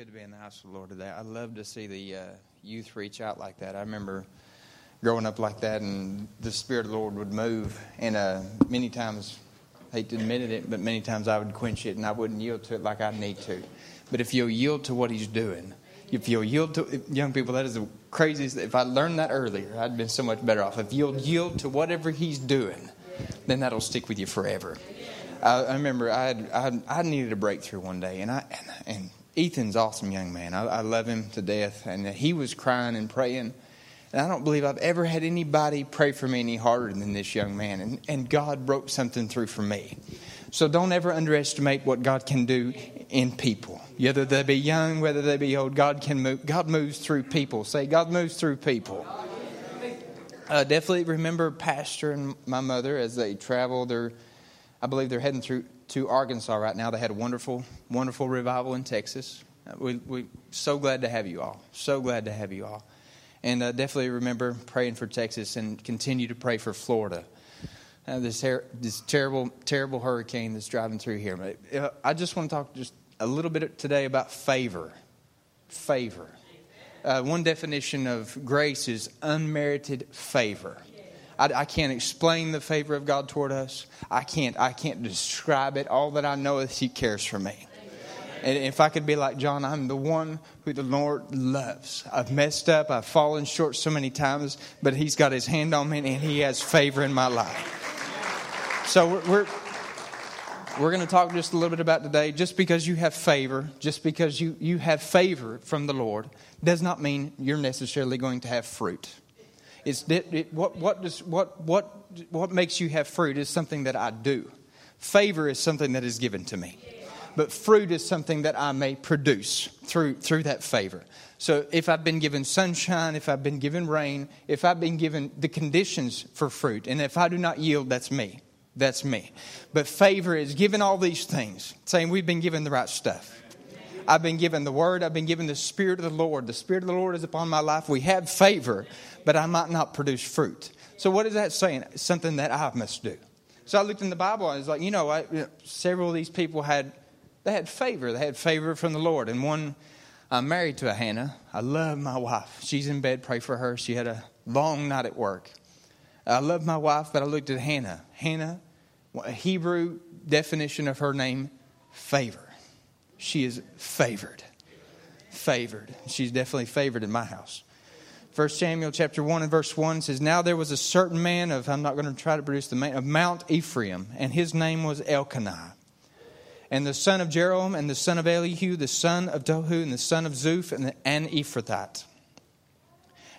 good to be in the house of the Lord today. I love to see the uh, youth reach out like that. I remember growing up like that, and the Spirit of the Lord would move. And uh, many times, I hate to admit it, but many times I would quench it and I wouldn't yield to it like I need to. But if you'll yield to what He's doing, if you'll yield to young people, that is the craziest. If I learned that earlier, I'd been so much better off. If you'll yield to whatever He's doing, then that'll stick with you forever. I, I remember I, had, I, I needed a breakthrough one day, and I and, and Ethan's awesome young man. I, I love him to death, and he was crying and praying. And I don't believe I've ever had anybody pray for me any harder than this young man. And, and God broke something through for me. So don't ever underestimate what God can do in people. Whether they be young, whether they be old, God can move. God moves through people. Say, God moves through people. Uh, definitely remember Pastor and my mother as they travel. They're, I believe they're heading through to Arkansas right now. They had a wonderful, wonderful revival in Texas. Uh, we, we so glad to have you all. So glad to have you all. And uh, definitely remember praying for Texas and continue to pray for Florida. Uh, this, her- this terrible, terrible hurricane that's driving through here. But, uh, I just want to talk just a little bit today about favor. Favor. Uh, one definition of grace is unmerited favor. I, I, can't explain the favor of God toward us. I can't, I can't describe it. All that I know is He cares for me. And if I could be like John, I'm the one who the Lord loves. I've messed up, I've fallen short so many times, but He's got His hand on me and He has favor in my life. So we're, we're we're going to talk just a little bit about today. Just because you have favor, just because you, you have favor from the Lord, does not mean you're necessarily going to have fruit. It's it, it, what, what, does, what, what, what makes you have fruit is something that I do. Favor is something that is given to me. But fruit is something that I may produce through, through that favor. So if I've been given sunshine, if I've been given rain, if I've been given the conditions for fruit, and if I do not yield, that's me. That's me. But favor is given all these things, saying we've been given the right stuff. I've been given the word, I've been given the Spirit of the Lord. The Spirit of the Lord is upon my life. We have favor, but I might not produce fruit. So, what is that saying? Something that I must do. So, I looked in the Bible and I was like, you know, I, several of these people had, they had favor. They had favor from the Lord. And one, I'm married to a Hannah. I love my wife. She's in bed, pray for her. She had a long night at work. I love my wife, but I looked at Hannah. Hannah, a Hebrew definition of her name, favor. She is favored. Favored. She's definitely favored in my house. First Samuel chapter 1 and verse 1 says, Now there was a certain man of, I'm not going to try to produce the man, of Mount Ephraim, and his name was Elkanah. And the son of Jeroham, and the son of Elihu, the son of Dohu, and the son of Zuph, and, the, and Ephrathite.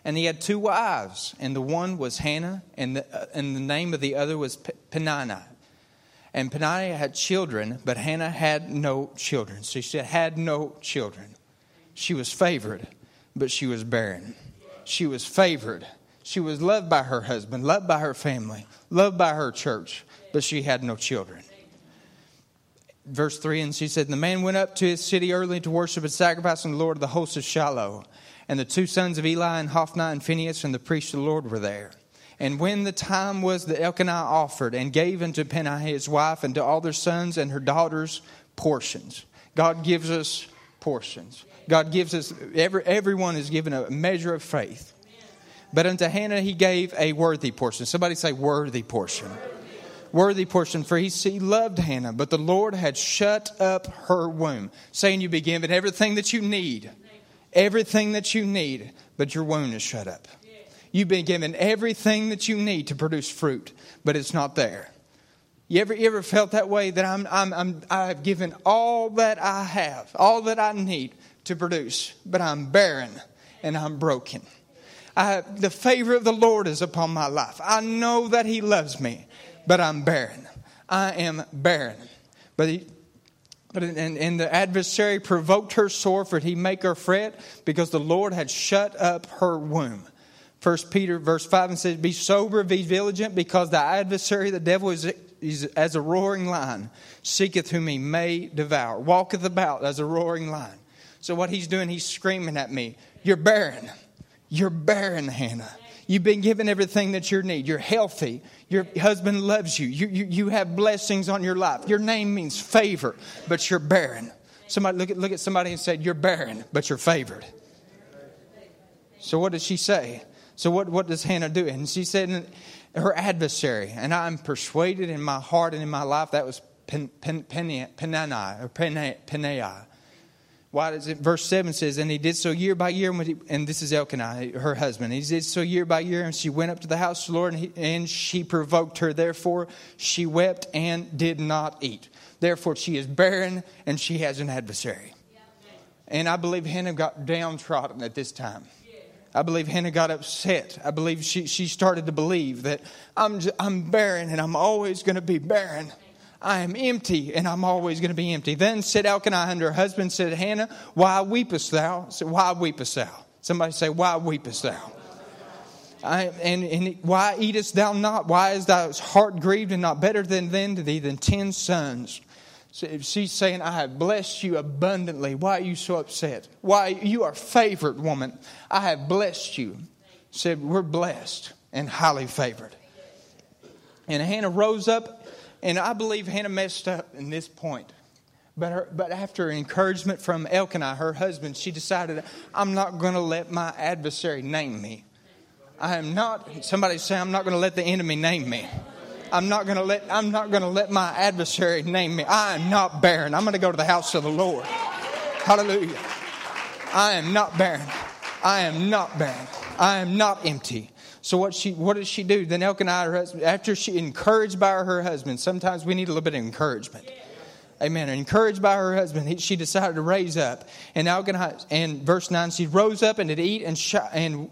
And he had two wives, and the one was Hannah, and the, uh, and the name of the other was Peninnah. And Peninnah had children, but Hannah had no children. So she had no children. She was favored, but she was barren. She was favored. She was loved by her husband, loved by her family, loved by her church, but she had no children. Verse 3 And she said, The man went up to his city early to worship and sacrifice unto the Lord of the hosts of Shiloh. And the two sons of Eli and Hophni and Phinehas and the priest of the Lord were there. And when the time was that Elkanah offered and gave unto Peninnah his wife and to all their sons and her daughters portions. God gives us portions. God gives us, every, everyone is given a measure of faith. But unto Hannah he gave a worthy portion. Somebody say, worthy portion. Worthy portion, for he, he loved Hannah, but the Lord had shut up her womb, saying, You be given everything that you need. Everything that you need, but your womb is shut up. You've been given everything that you need to produce fruit, but it's not there. You ever, you ever felt that way that I'm, I'm, I'm, I've given all that I have, all that I need to produce, but I'm barren and I'm broken. I, the favor of the Lord is upon my life. I know that He loves me, but I'm barren. I am barren. But he, but and, and the adversary provoked her sore, for he make her fret, because the Lord had shut up her womb. First Peter verse 5 and says, Be sober, be vigilant, because the adversary, the devil, is, is as a roaring lion, seeketh whom he may devour, walketh about as a roaring lion. So what he's doing, he's screaming at me, You're barren. You're barren, Hannah. You've been given everything that you need. You're healthy. Your husband loves you. You, you. you have blessings on your life. Your name means favor, but you're barren. Somebody look at, look at somebody and say, You're barren, but you're favored. So what does she say? So what, what does Hannah do? And she said, her adversary, and I'm persuaded in my heart and in my life that was Pen, Pen, Penani or Penai. Why does it? Verse 7 says, And he did so year by year, and, he, and this is Elkanah, her husband. He did so year by year, and she went up to the house of the Lord, and, he, and she provoked her. Therefore, she wept and did not eat. Therefore, she is barren, and she has an adversary. And I believe Hannah got downtrodden at this time. I believe Hannah got upset. I believe she, she started to believe that I'm, just, I'm barren and I'm always going to be barren. I am empty and I'm always going to be empty. Then said Elkanah unto her husband, said, Hannah, why weepest thou? Said, why weepest thou? Somebody say, why weepest thou? I, and, and why eatest thou not? Why is thy heart grieved and not better than, than to thee than ten sons? She's saying, I have blessed you abundantly. Why are you so upset? Why you are favored, woman. I have blessed you. Said, We're blessed and highly favored. And Hannah rose up, and I believe Hannah messed up in this point. But, her, but after encouragement from Elkanah, her husband, she decided, I'm not going to let my adversary name me. I am not, somebody say, I'm not going to let the enemy name me. I'm not going to let I'm not going to let my adversary name me. I am not barren. I'm going to go to the house of the Lord. Hallelujah. I am not barren. I am not barren. I am not empty. So what she what does she do? Then Elkanah, her husband, after she encouraged by her husband, sometimes we need a little bit of encouragement. Amen. Encouraged by her husband, she decided to raise up. And Elkanah, and verse nine, she rose up and did eat and sh- and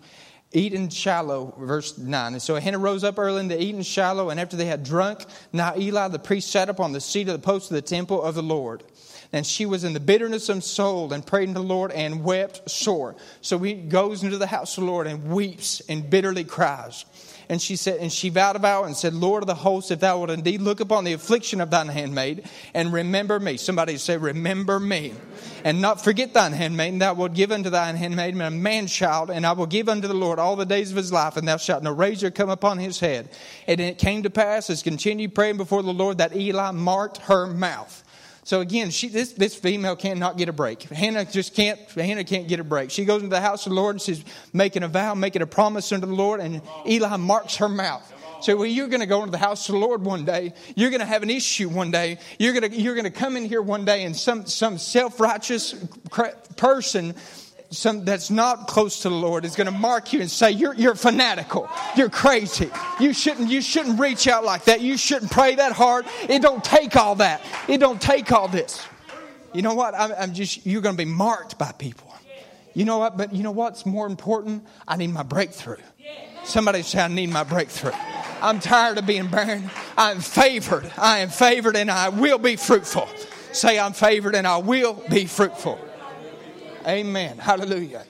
eat in Shiloh, verse 9. And so Hannah rose up early to eat in Shiloh, and after they had drunk, now Eli the priest sat upon the seat of the post of the temple of the Lord. And she was in the bitterness of soul and prayed to the Lord and wept sore. So he goes into the house of the Lord and weeps and bitterly cries. And she said, and she vowed a vow and said, Lord of the hosts, if thou wilt indeed look upon the affliction of thine handmaid and remember me. Somebody say, remember me. And not forget thine handmaid, and thou wilt give unto thine handmaid a man child, and I will give unto the Lord all the days of his life, and thou shalt no razor come upon his head. And it came to pass, as continued praying before the Lord, that Eli marked her mouth. So again, she, this, this female cannot get a break. Hannah just can't, Hannah can't get a break. She goes into the house of the Lord and she's making a vow, making a promise unto the Lord, and Eli marks her mouth. So well, you're going to go into the house of the Lord one day. You're going to have an issue one day. You're going to, you're going to come in here one day and some, some self-righteous person some, that's not close to the Lord is going to mark you and say, you're, you're fanatical. You're crazy. You shouldn't, you shouldn't reach out like that. You shouldn't pray that hard. It don't take all that. It don't take all this. You know what? I'm, I'm just, you're going to be marked by people. You know what? But you know what's more important? I need my breakthrough. Somebody say, I need my breakthrough. I'm tired of being barren. I'm favored. I am favored and I will be fruitful. Say, I'm favored and I will be fruitful. Amen. Hallelujah.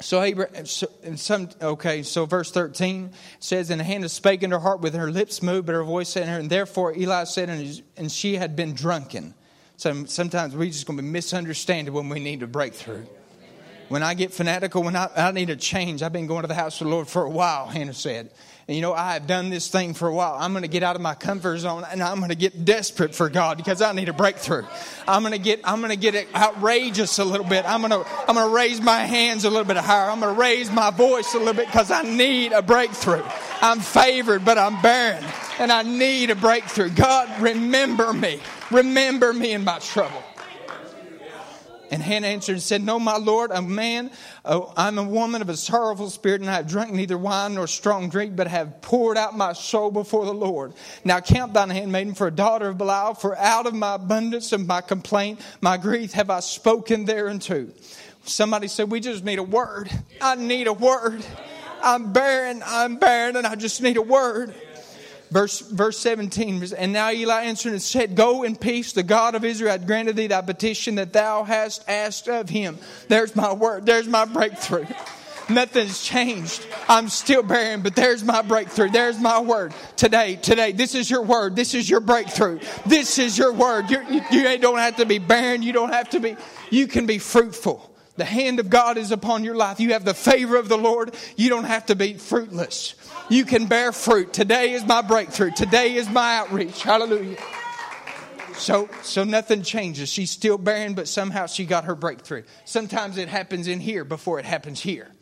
So Abraham, so, some okay. So verse thirteen says, "And Hannah spake in her heart with her lips moved, but her voice said in her, and therefore Eli said, and she had been drunken." So sometimes we just going to be misunderstanding when we need a breakthrough. When I get fanatical, when I, I need a change, I've been going to the house of the Lord for a while. Hannah said, and you know, I have done this thing for a while. I'm going to get out of my comfort zone and I'm going to get desperate for God because I need a breakthrough. I'm going to get, I'm going to get outrageous a little bit. I'm going to, I'm going to raise my hands a little bit higher. I'm going to raise my voice a little bit because I need a breakthrough. I'm favored, but I'm barren and I need a breakthrough. God, remember me. Remember me in my trouble. And Hannah answered and said, No, my Lord, a man, oh, I'm a woman of a sorrowful spirit, and I have drunk neither wine nor strong drink, but have poured out my soul before the Lord. Now count thine handmaiden for a daughter of Belial, for out of my abundance of my complaint, my grief have I spoken thereunto. Somebody said, We just need a word. I need a word. I'm barren, I'm barren, and I just need a word. Verse, verse 17, and now Eli answered and said, Go in peace. The God of Israel hath granted thee thy petition that thou hast asked of him. There's my word. There's my breakthrough. Nothing's changed. I'm still barren, but there's my breakthrough. There's my word. Today, today, this is your word. This is your breakthrough. This is your word. You're, you you don't have to be barren. You don't have to be, you can be fruitful. The hand of God is upon your life. You have the favor of the Lord. You don't have to be fruitless. You can bear fruit. Today is my breakthrough. Today is my outreach. Hallelujah. So, so nothing changes. She's still barren, but somehow she got her breakthrough. Sometimes it happens in here before it happens here.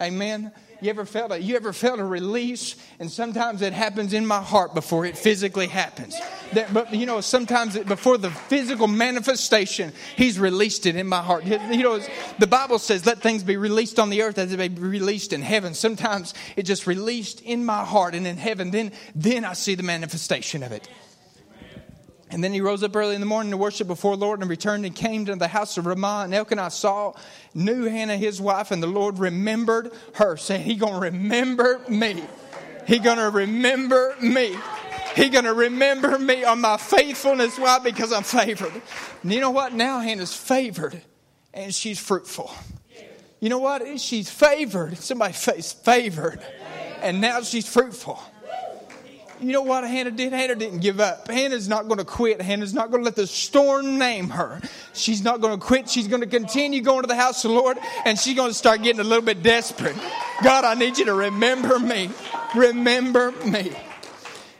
Amen. You ever felt a, you ever felt a release? And sometimes it happens in my heart before it physically happens. That, but you know, sometimes it, before the physical manifestation, He's released it in my heart. You know, the Bible says, "Let things be released on the earth as they be released in heaven." Sometimes it just released in my heart and in heaven. Then, then I see the manifestation of it. And then he rose up early in the morning to worship before the Lord and returned and came to the house of Ramah. And Elkanah saw, knew Hannah his wife, and the Lord remembered her, saying, He gonna remember me. He gonna remember me. He gonna remember me on my faithfulness. Why? Because I'm favored. And you know what? Now Hannah's favored and she's fruitful. You know what? She's favored. Somebody face favored. And now she's fruitful you know what Hannah did? Hannah didn't give up. Hannah's not going to quit. Hannah's not going to let the storm name her. She's not going to quit. She's going to continue going to the house of the Lord and she's going to start getting a little bit desperate. God, I need you to remember me. Remember me.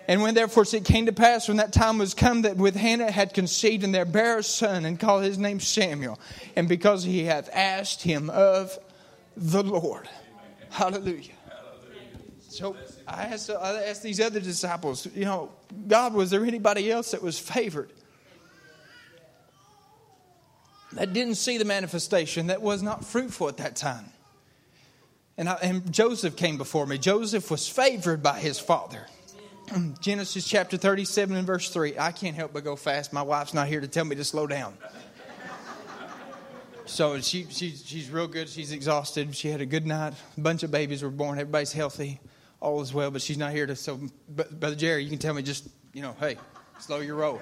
And when therefore it came to pass when that time was come that with Hannah had conceived and there bare a son and called his name Samuel, and because he hath asked him of the Lord. Hallelujah. So I asked, I asked these other disciples, you know, God, was there anybody else that was favored? That didn't see the manifestation, that was not fruitful at that time. And, I, and Joseph came before me. Joseph was favored by his father. Genesis chapter 37 and verse 3. I can't help but go fast. My wife's not here to tell me to slow down. So she, she, she's real good. She's exhausted. She had a good night. A bunch of babies were born. Everybody's healthy all is well, but she's not here to. So, Brother Jerry, you can tell me just, you know, hey, slow your roll.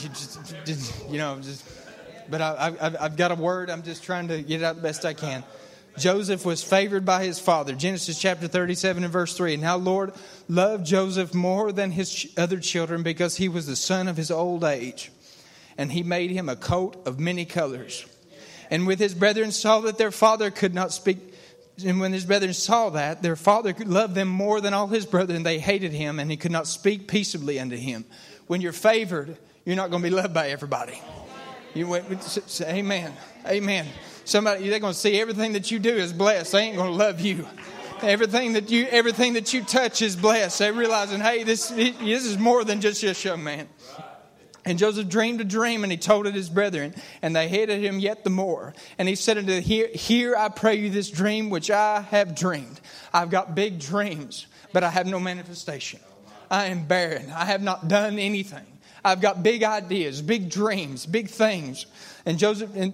you, just, just, you know, just. But I, have I've got a word. I'm just trying to get it out the best I can. Joseph was favored by his father. Genesis chapter 37 and verse 3. And now, Lord loved Joseph more than his other children because he was the son of his old age. And he made him a coat of many colors. And with his brethren saw that their father could not speak and when his brethren saw that, their father loved them more than all his brethren. They hated him, and he could not speak peaceably unto him. When you're favored, you're not going to be loved by everybody. You went, say, Amen. Amen. Somebody, they're going to see everything that you do is blessed. They ain't going to love you. Everything that you, everything that you touch is blessed. They're realizing, hey, this, this is more than just this young man. And Joseph dreamed a dream, and he told it his brethren, and they hated him yet the more. And he said unto them, Hear, hear, I pray you, this dream which I have dreamed. I've got big dreams, but I have no manifestation. I am barren. I have not done anything. I've got big ideas, big dreams, big things. And Joseph, and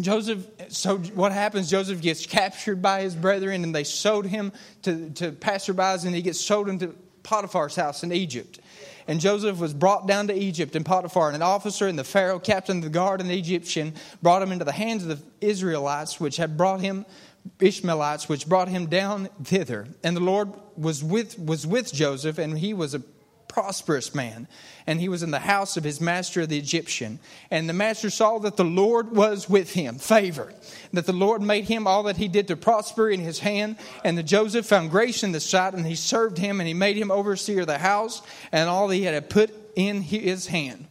Joseph, so what happens? Joseph gets captured by his brethren, and they sold him to, to passerbys, and he gets sold into Potiphar's house in Egypt. And Joseph was brought down to Egypt, and Potiphar, and an officer, and the Pharaoh, captain of the guard, and the Egyptian, brought him into the hands of the Israelites, which had brought him Ishmaelites, which brought him down thither. And the Lord was with, was with Joseph, and he was a prosperous man, and he was in the house of his master the Egyptian. And the master saw that the Lord was with him, favored, that the Lord made him all that he did to prosper in his hand. And the Joseph found grace in the sight, and he served him, and he made him overseer of the house and all that he had put in his hand.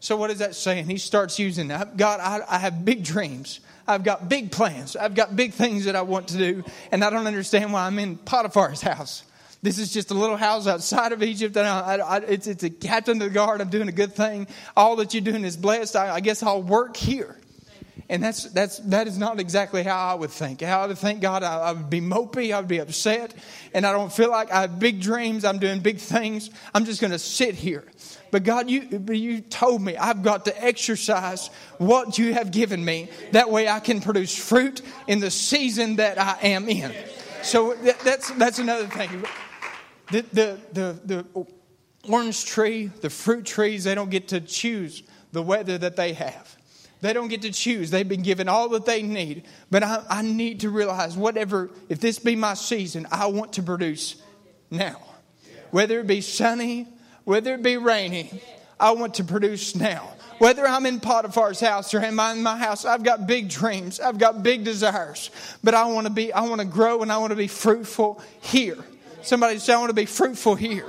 So, what is that saying? He starts using that. God, I, I have big dreams. I've got big plans. I've got big things that I want to do, and I don't understand why I'm in Potiphar's house. This is just a little house outside of Egypt. And I, I, it's, it's a captain of the guard. I'm doing a good thing. All that you're doing is blessed. I, I guess I'll work here. And that's, that's, that is not exactly how I would think. How I would think, God, I, I, would be mopey, I would be upset, and I don't feel like I have big dreams, I'm doing big things. I'm just going to sit here. But God, you, you told me I've got to exercise what you have given me. That way I can produce fruit in the season that I am in. So that, that's, that's another thing. The, the, the, the orange tree, the fruit trees, they don't get to choose the weather that they have. They don't get to choose. They've been given all that they need. But I, I need to realize whatever, if this be my season, I want to produce now. Whether it be sunny, whether it be rainy, I want to produce now. Whether I'm in Potiphar's house or am I in my house, I've got big dreams. I've got big desires. But I want to be, I want to grow and I want to be fruitful here. Somebody say, I want to be fruitful here.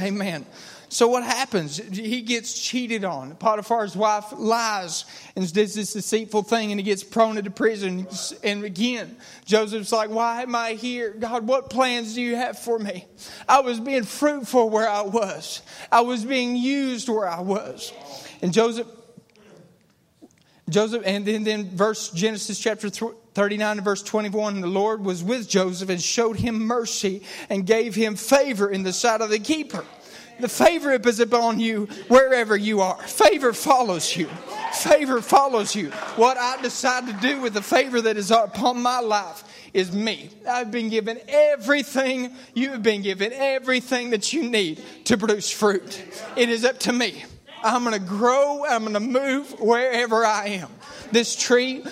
Amen. So what happens? He gets cheated on. Potiphar's wife lies and does this deceitful thing and he gets thrown into prison. And again, Joseph's like, Why am I here? God, what plans do you have for me? I was being fruitful where I was, I was being used where I was. And Joseph, Joseph, and then, then verse Genesis chapter 39 and verse 21, the Lord was with Joseph and showed him mercy and gave him favor in the sight of the keeper. The favor is upon you wherever you are. Favor follows you. Favor follows you. What I decide to do with the favor that is upon my life is me. I've been given everything, you have been given everything that you need to produce fruit. It is up to me. I'm going to grow, I'm going to move wherever I am. This tree,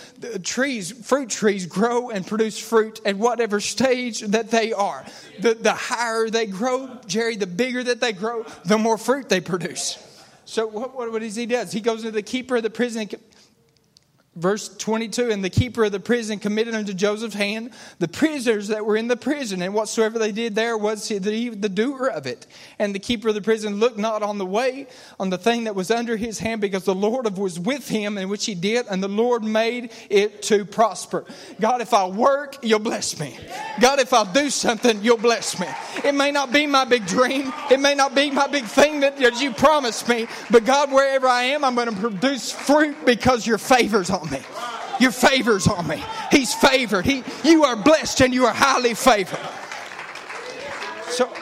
trees, fruit trees grow and produce fruit at whatever stage that they are. The, the higher they grow, Jerry, the bigger that they grow, the more fruit they produce. So what, what, what does he does? He goes to the keeper of the prison Verse 22 And the keeper of the prison committed unto Joseph's hand the prisoners that were in the prison, and whatsoever they did there was the, the doer of it. And the keeper of the prison looked not on the way, on the thing that was under his hand, because the Lord was with him, and which he did, and the Lord made it to prosper. God, if I work, you'll bless me. God, if I do something, you'll bless me. It may not be my big dream, it may not be my big thing that you promised me, but God, wherever I am, I'm going to produce fruit because your favor's on on me. Your favor's on me. He's favored. He, you are blessed and you are highly favored. So,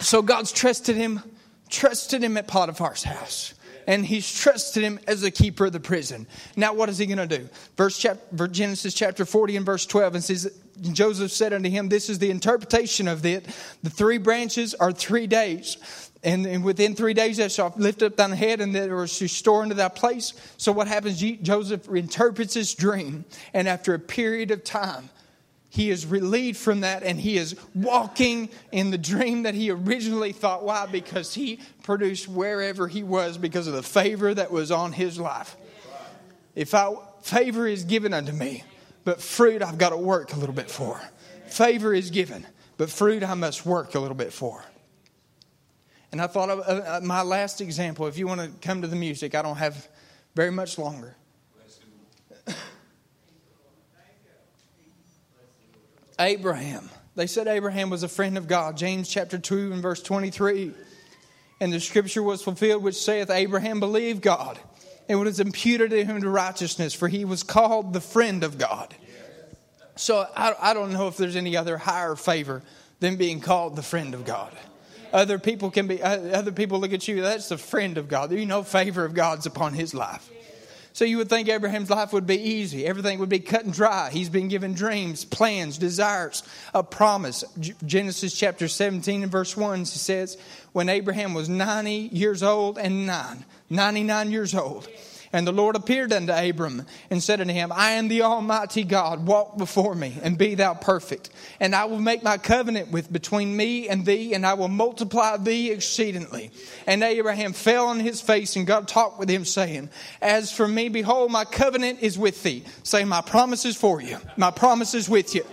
so God's trusted him, trusted him at Potiphar's house. And he's trusted him as the keeper of the prison. Now, what is he going to do? Verse chapter, Genesis chapter 40 and verse 12, and says, Joseph said unto him, This is the interpretation of it. The three branches are three days. And, and, within three days, they shall lift up thine head and they was restored into that place. So what happens? Joseph interprets his dream, and after a period of time, he is relieved from that and he is walking in the dream that he originally thought. Why? Because he produced wherever he was because of the favor that was on his life. If I, favor is given unto me, but fruit I've got to work a little bit for. Favor is given, but fruit I must work a little bit for. And I thought of my last example, if you want to come to the music, I don't have very much longer. Abraham. They said Abraham was a friend of God. James chapter 2 and verse 23. And the scripture was fulfilled, which saith, Abraham believed God, and was imputed to him to righteousness, for he was called the friend of God. So I, I don't know if there's any other higher favor than being called the friend of God. Other people can be, uh, other people look at you, that's the friend of God. You know, favor of God's upon his life. So you would think Abraham's life would be easy. Everything would be cut and dry. He's been given dreams, plans, desires, a promise. Genesis chapter 17 and verse 1 says, When Abraham was 90 years old and nine, 99 years old, and the Lord appeared unto Abram and said unto him, I am the Almighty God, walk before me and be thou perfect. And I will make my covenant with between me and thee, and I will multiply thee exceedingly. And Abraham fell on his face, and God talked with him, saying, As for me, behold, my covenant is with thee. Say, My promise is for you, my promise is with you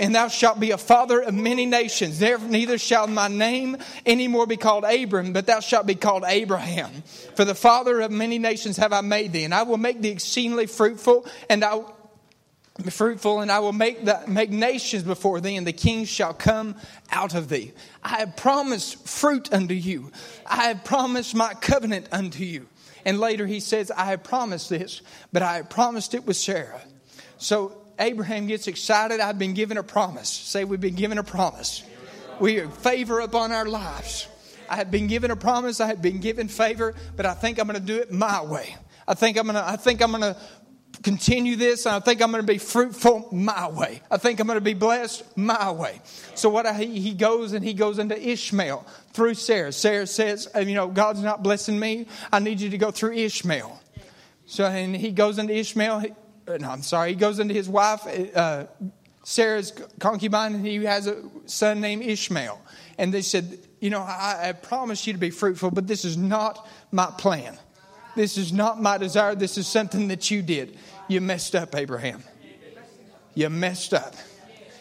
and thou shalt be a father of many nations. There neither shall my name any more be called Abram, but thou shalt be called Abraham. For the father of many nations have I made thee, and I will make thee exceedingly fruitful, and I fruitful, and I will make the, make nations before thee, and the kings shall come out of thee. I have promised fruit unto you. I have promised my covenant unto you. And later he says, I have promised this, but I have promised it with Sarah. So Abraham gets excited. I've been given a promise. Say, we've been given a promise. We favor upon our lives. I have been given a promise. I have been given favor, but I think I'm going to do it my way. I think I'm going to, I think I'm going to continue this. I think I'm going to be fruitful my way. I think I'm going to be blessed my way. So what I, he goes and he goes into Ishmael through Sarah. Sarah says, oh, you know, God's not blessing me. I need you to go through Ishmael. So and he goes into Ishmael. Uh, no, I'm sorry, he goes into his wife, uh, Sarah's concubine, and he has a son named Ishmael. And they said, You know, I, I promised you to be fruitful, but this is not my plan. This is not my desire. This is something that you did. You messed up, Abraham. You messed up.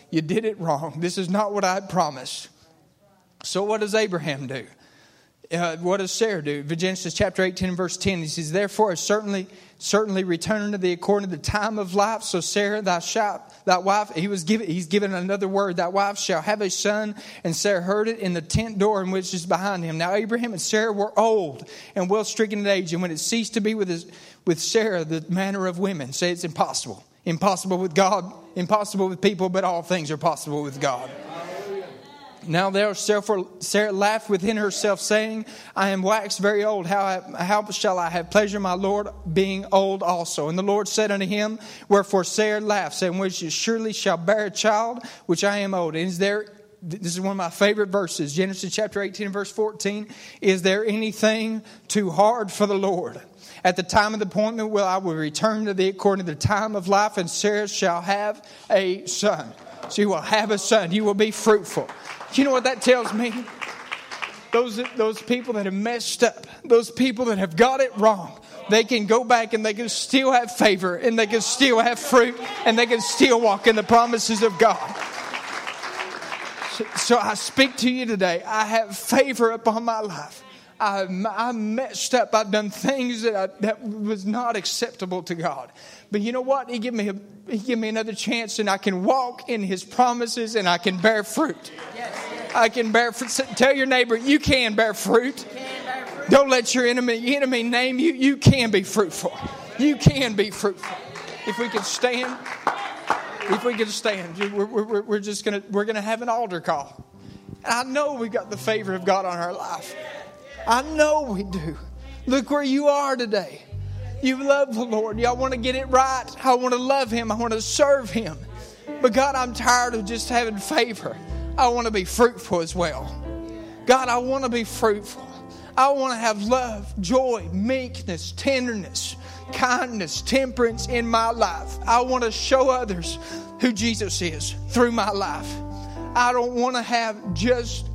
You did it wrong. This is not what I promised. So, what does Abraham do? uh, what does Sarah do? Genesis chapter 18 verse 10, he says, Therefore, certainly, certainly return unto thee according to the time of life. So Sarah, thy shalt, thy wife, he was given, he's given another word, thy wife shall have a son. And Sarah heard it in the tent door in which is behind him. Now Abraham and Sarah were old and well stricken in age. And when it ceased to be with, his, with Sarah, the manner of women, say it's impossible. Impossible with God, impossible with people, but all things are possible with God. Now therefore Sarah laughed within herself, saying, I am waxed very old. How, how shall I have pleasure, my Lord, being old also? And the Lord said unto him, Wherefore Sarah laughed, saying, Which surely shall bear a child, which I am old. And is there this is one of my favorite verses, Genesis chapter 18 verse 14. Is there anything too hard for the Lord? At the time of the appointment, will I will return to thee according to the time of life, and Sarah shall have a son. She will have a son. You will be fruitful. You know what that tells me? Those, those people that have messed up, those people that have got it wrong, they can go back and they can still have favor and they can still have fruit and they can still walk in the promises of God. So, so I speak to you today. I have favor upon my life. I, I messed up. I've done things that, I, that was not acceptable to God. But you know what? He gave me a, he gave me another chance, and I can walk in His promises, and I can bear fruit. Yes, yes. I can bear fruit. Tell your neighbor you can bear fruit. Can bear fruit. Don't let your enemy enemy name you. You can be fruitful. You can be fruitful. If we can stand, if we can stand, we're, we're, we're just gonna we're gonna have an altar call. I know we got the favor of God on our life. I know we do. Look where you are today. You love the Lord. Y'all want to get it right. I want to love Him. I want to serve Him. But God, I'm tired of just having favor. I want to be fruitful as well. God, I want to be fruitful. I want to have love, joy, meekness, tenderness, kindness, temperance in my life. I want to show others who Jesus is through my life. I don't want to have just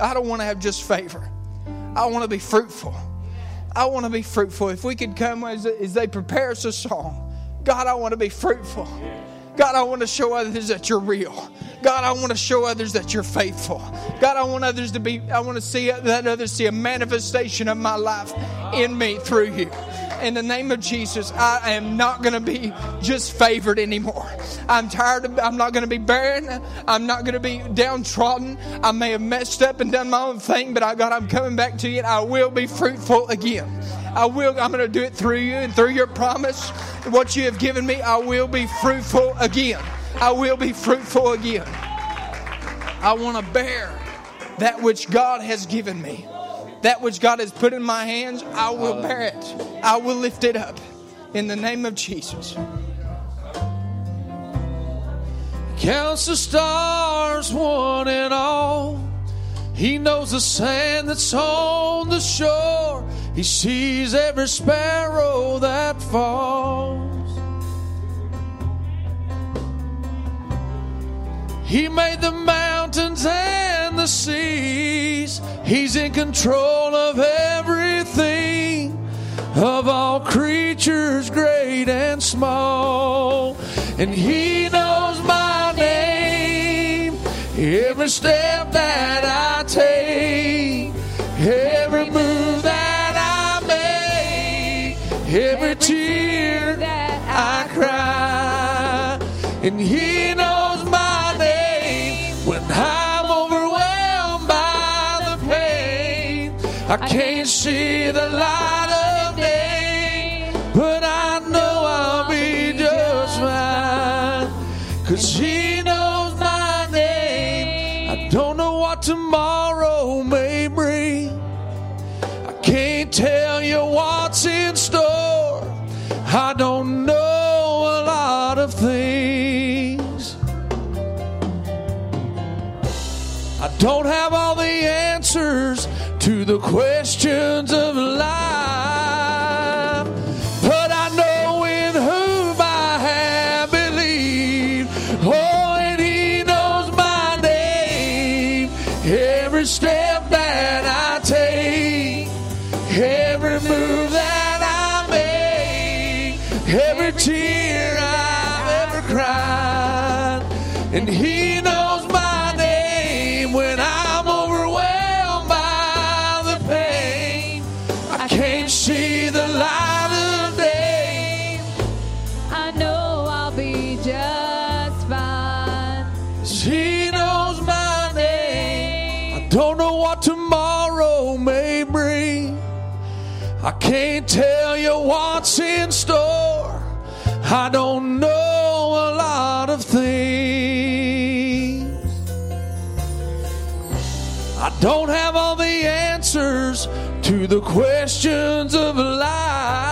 I don't want to have just favor. I want to be fruitful. I want to be fruitful. If we could come as, as they prepare us a song, God, I want to be fruitful. God, I want to show others that you're real. God, I want to show others that you're faithful. God, I want others to be, I want to see that others see a manifestation of my life in me through you in the name of Jesus, I am not going to be just favored anymore. I'm tired of, I'm not going to be barren. I'm not going to be downtrodden. I may have messed up and done my own thing, but I, God, I'm coming back to you and I will be fruitful again. I will, I'm going to do it through you and through your promise. What you have given me, I will be fruitful again. I will be fruitful again. I want to bear that which God has given me. That which God has put in my hands, I will bear it. I will lift it up in the name of Jesus. Counts the stars, one and all. He knows the sand that's on the shore. He sees every sparrow that falls. He made the mountains and the seas. He's in control of everything, of all creatures, great and small. And He knows my name, every step that I take, every move that I make, every tear that I cry. And He knows I can't see the light of day, but I know I'll be just fine. Cause He knows my name. I don't know what tomorrow may bring. I can't tell you what's in store. I don't know a lot of things. I don't have all the answers to the questions of life. But I know in whom I have believed. Oh, and He knows my name. Every step that I take, every move that I make, every tear I've ever cried. And He can't tell you what's in store. I don't know a lot of things. I don't have all the answers to the questions of life.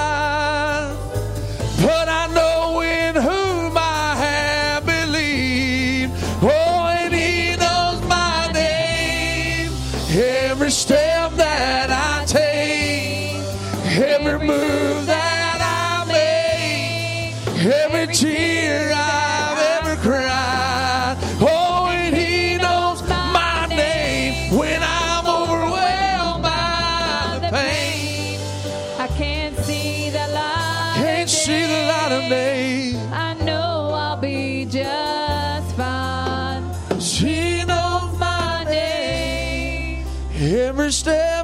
Every move that I make, every tear I've ever cried. Oh, and He knows my name when I'm overwhelmed by the pain. I can't see the light. Can't see the light of day. I know I'll be just fine. She knows my name. Every step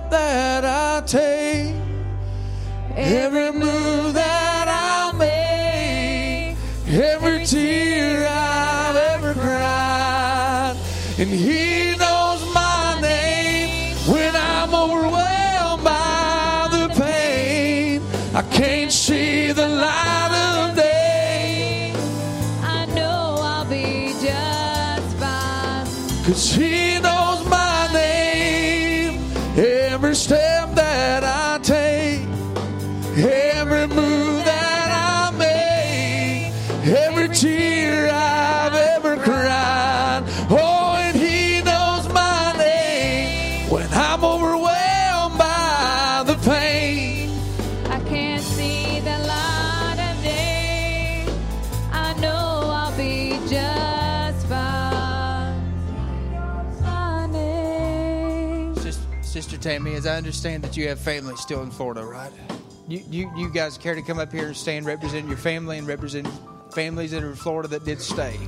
Step Tammy, as I understand that you have family still in Florida, right? You, you, you guys care to come up here and stand representing your family and represent families that are in Florida that did stay.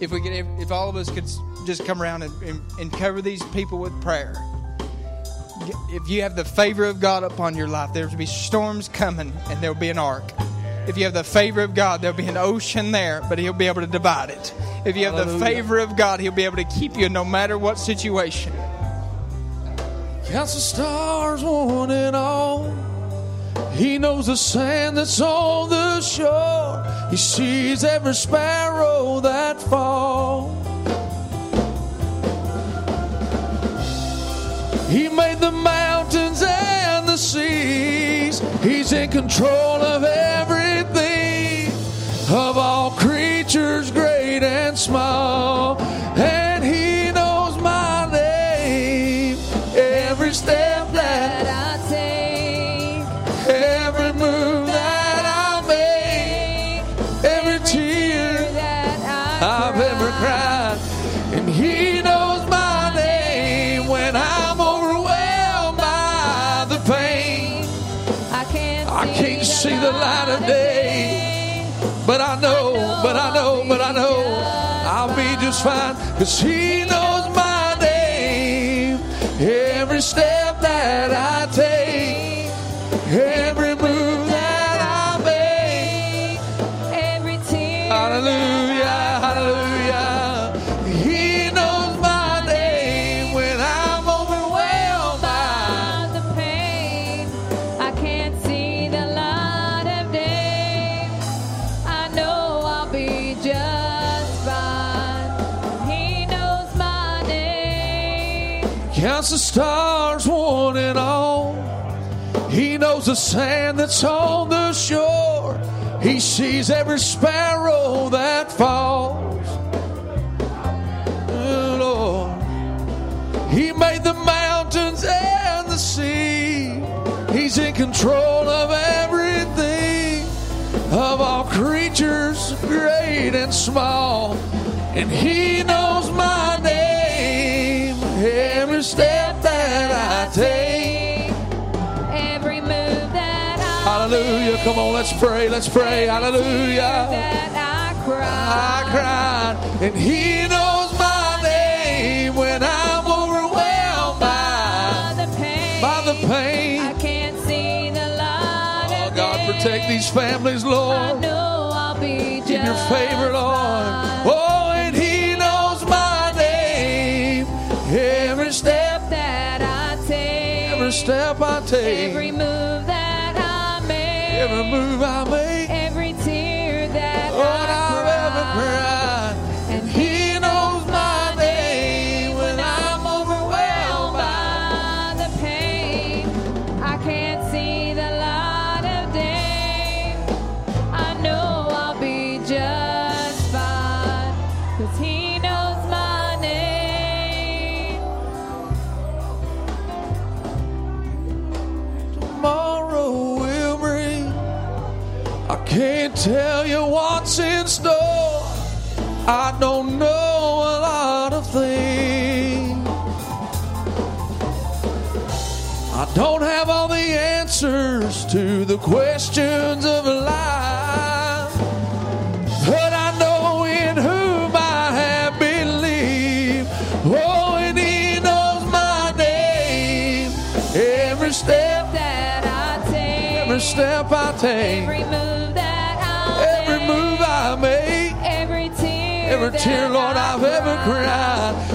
If we could, if, if all of us could just come around and, and, and cover these people with prayer. If you have the favor of God upon your life, there will be storms coming and there will be an ark. If you have the favor of God, there'll be an ocean there, but He'll be able to divide it. If you have the favor of God, He'll be able to keep you no matter what situation. Counts the stars, one and all. He knows the sand that's on the shore. He sees every sparrow that falls. He made the mountains and the seas. He's in control of everything, of all creatures, great and small. I know, but I know, but I know I'll be just fine. Cause He knows my name. Every step that I take, every stars, one and all. He knows the sand that's on the shore. He sees every sparrow that falls. Oh, Lord. He made the mountains and the sea. He's in control of everything, of all creatures, great and small. And He knows my name, every step I take. Every move that I Hallelujah. make, Come on, let's pray. Let's pray. Hallelujah. That I cry. I cried, and He knows my name when I'm overwhelmed by, by the pain. by the pain. I can't see the light Oh, of God, protect these families, I Lord. know I'll be Keep your favor, Lord. step I take, every move that I make, every move I make. Tell you what's in store. I don't know a lot of things. I don't have all the answers to the questions of life. But I know in whom I have believed. Oh, and he knows my name. Every step That I take. Every step I take, Every move tear. Lord, I've ever cried.